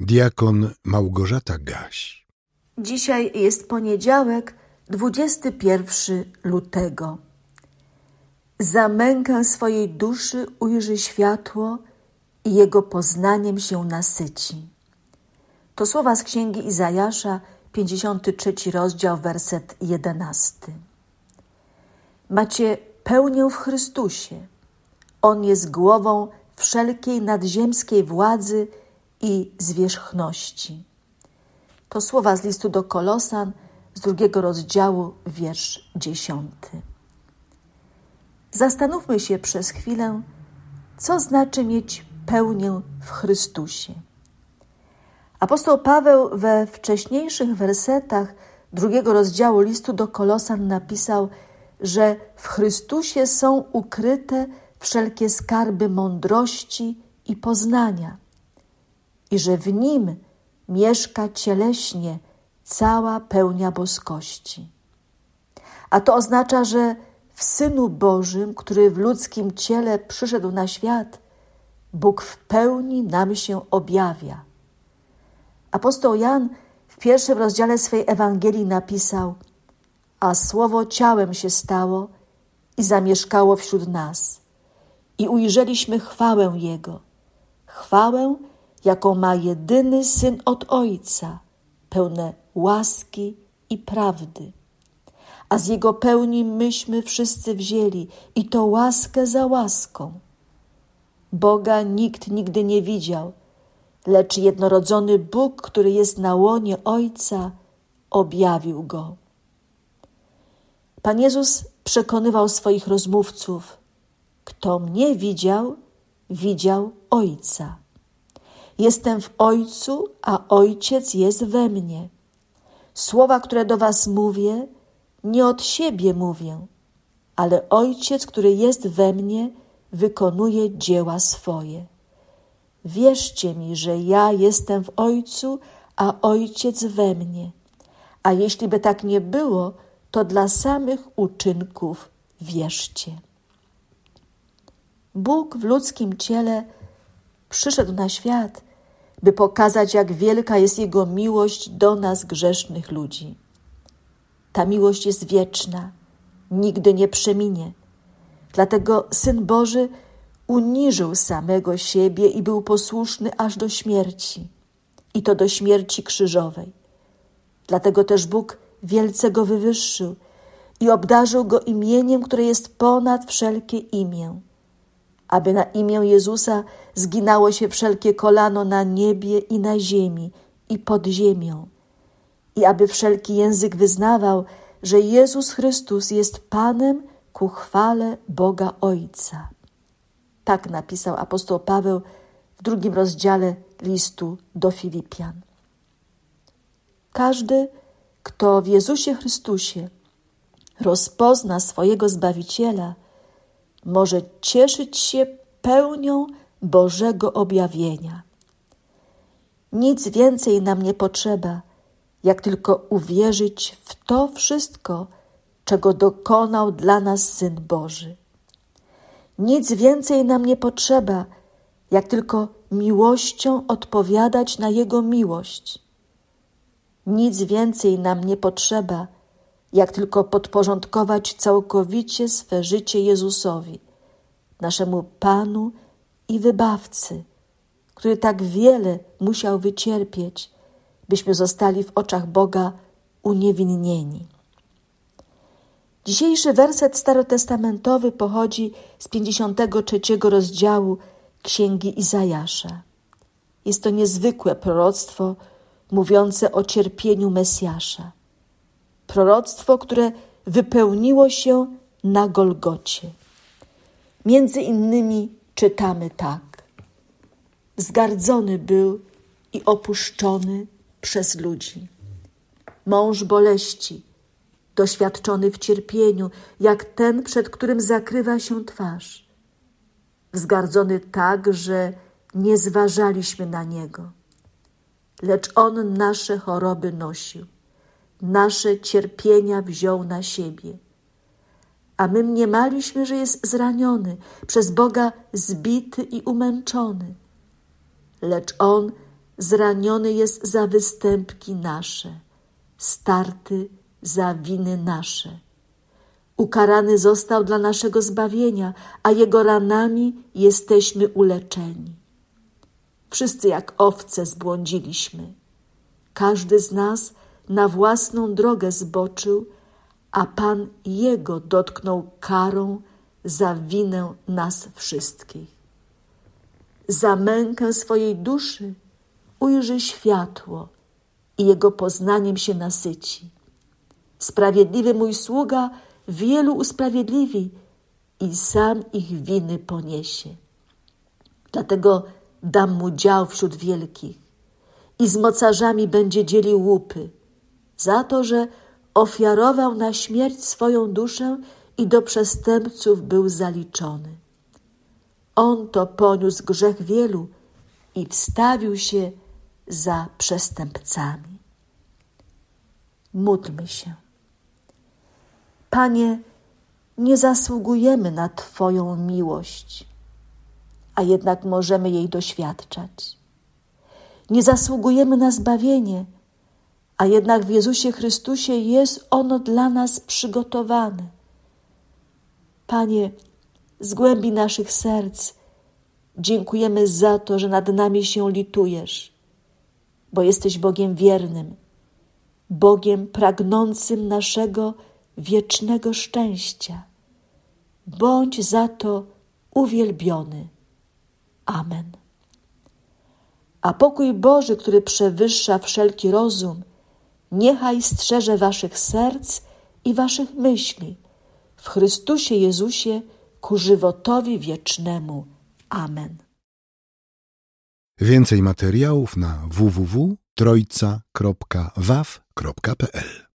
Diakon Małgorzata Gaś. Dzisiaj jest poniedziałek, 21 lutego. Za mękę swojej duszy ujrzy światło i jego poznaniem się nasyci. To słowa z księgi Izajasza, 53 rozdział, werset 11. Macie pełnię w Chrystusie. On jest głową wszelkiej nadziemskiej władzy i zwierzchności. To słowa z listu do Kolosan z drugiego rozdziału, wiersz dziesiąty. Zastanówmy się przez chwilę, co znaczy mieć pełnię w Chrystusie. Apostoł Paweł we wcześniejszych wersetach drugiego rozdziału listu do Kolosan napisał, że w Chrystusie są ukryte wszelkie skarby mądrości i poznania i że w nim mieszka cieleśnie cała pełnia boskości. A to oznacza, że w Synu Bożym, który w ludzkim ciele przyszedł na świat, Bóg w pełni nam się objawia. Apostoł Jan w pierwszym rozdziale swej Ewangelii napisał: A słowo ciałem się stało i zamieszkało wśród nas, i ujrzeliśmy chwałę Jego, chwałę, jaką ma jedyny syn od Ojca, pełne łaski i prawdy. A z jego pełni myśmy wszyscy wzięli, i to łaskę za łaską. Boga nikt nigdy nie widział, lecz jednorodzony Bóg, który jest na łonie Ojca, objawił go. Pan Jezus przekonywał swoich rozmówców: Kto mnie widział, widział Ojca. Jestem w Ojcu, a Ojciec jest we mnie. Słowa, które do Was mówię, nie od siebie mówię, ale Ojciec, który jest we mnie, wykonuje dzieła swoje. Wierzcie mi, że ja jestem w Ojcu, a Ojciec we mnie. A jeśli by tak nie było, to dla samych uczynków wierzcie. Bóg w ludzkim ciele przyszedł na świat, by pokazać, jak wielka jest Jego miłość do nas, grzesznych ludzi. Ta miłość jest wieczna, nigdy nie przeminie. Dlatego Syn Boży uniżył samego siebie i był posłuszny aż do śmierci, i to do śmierci krzyżowej. Dlatego też Bóg wielce go wywyższył i obdarzył go imieniem, które jest ponad wszelkie imię aby na imię Jezusa zginało się wszelkie kolano na niebie i na ziemi i pod ziemią, i aby wszelki język wyznawał, że Jezus Chrystus jest Panem ku chwale Boga Ojca. Tak napisał apostoł Paweł w drugim rozdziale listu do Filipian. Każdy, kto w Jezusie Chrystusie rozpozna swojego Zbawiciela, może cieszyć się pełnią Bożego objawienia. Nic więcej nam nie potrzeba, jak tylko uwierzyć w to wszystko, czego dokonał dla nas Syn Boży. Nic więcej nam nie potrzeba, jak tylko miłością odpowiadać na Jego miłość. Nic więcej nam nie potrzeba, jak tylko podporządkować całkowicie swe życie Jezusowi, naszemu Panu i Wybawcy, który tak wiele musiał wycierpieć, byśmy zostali w oczach Boga uniewinnieni. Dzisiejszy werset starotestamentowy pochodzi z 53 rozdziału Księgi Izajasza. Jest to niezwykłe proroctwo mówiące o cierpieniu Mesjasza proroctwo, które wypełniło się na Golgocie. Między innymi czytamy tak: Zgardzony był i opuszczony przez ludzi. Mąż boleści, doświadczony w cierpieniu, jak ten, przed którym zakrywa się twarz. Wzgardzony tak, że nie zważaliśmy na niego, lecz on nasze choroby nosił nasze cierpienia wziął na siebie. A my mniemaliśmy, że jest zraniony, przez Boga zbity i umęczony. Lecz On zraniony jest za występki nasze, starty za winy nasze. Ukarany został dla naszego zbawienia, a jego ranami jesteśmy uleczeni. Wszyscy jak owce zbłądziliśmy. Każdy z nas na własną drogę zboczył, a Pan Jego dotknął karą za winę nas wszystkich. Za mękę swojej duszy ujrzy światło i Jego poznaniem się nasyci. Sprawiedliwy mój sługa wielu usprawiedliwi i sam ich winy poniesie. Dlatego dam mu dział wśród wielkich i z mocarzami będzie dzielił łupy, za to, że ofiarował na śmierć swoją duszę i do przestępców był zaliczony. On to poniósł grzech wielu i wstawił się za przestępcami. Módlmy się. Panie, nie zasługujemy na Twoją miłość, a jednak możemy jej doświadczać. Nie zasługujemy na zbawienie, a jednak w Jezusie Chrystusie jest ono dla nas przygotowane. Panie, z głębi naszych serc dziękujemy za to, że nad nami się litujesz, bo jesteś Bogiem wiernym, Bogiem pragnącym naszego wiecznego szczęścia. Bądź za to uwielbiony. Amen. A pokój Boży, który przewyższa wszelki rozum, niechaj strzeże waszych serc i waszych myśli w Chrystusie Jezusie ku żywotowi wiecznemu. Amen. Więcej materiałów na www.trojca.waw.pl